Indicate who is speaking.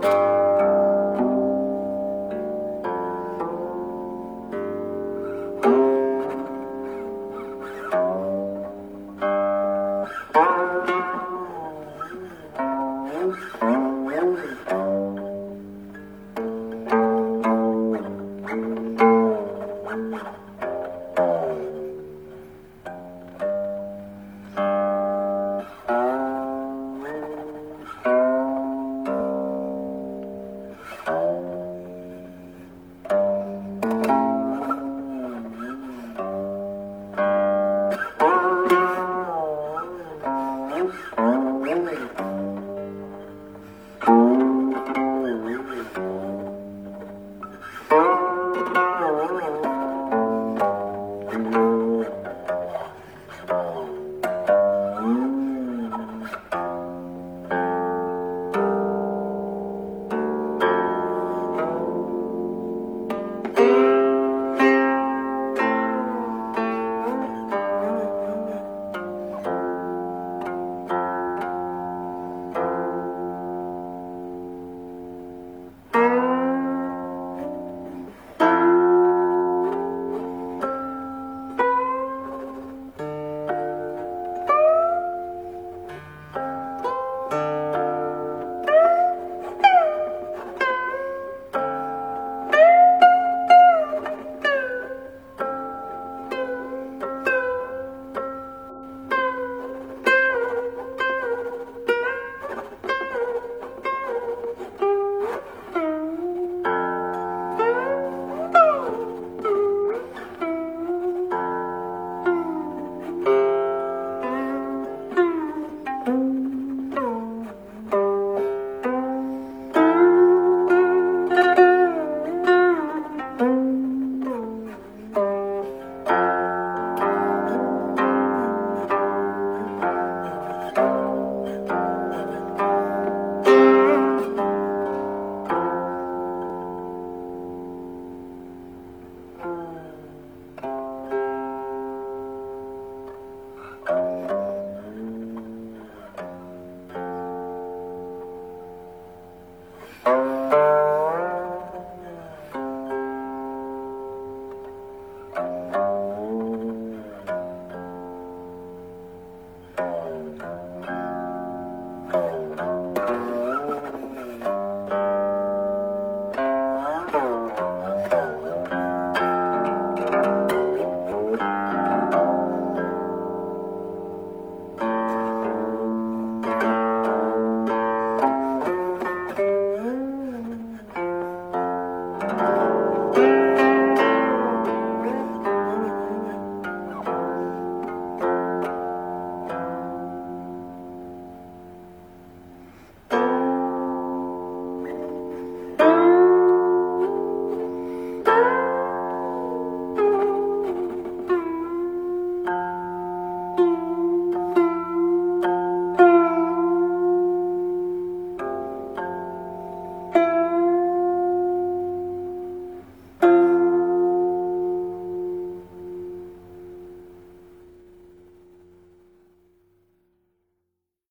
Speaker 1: Bye.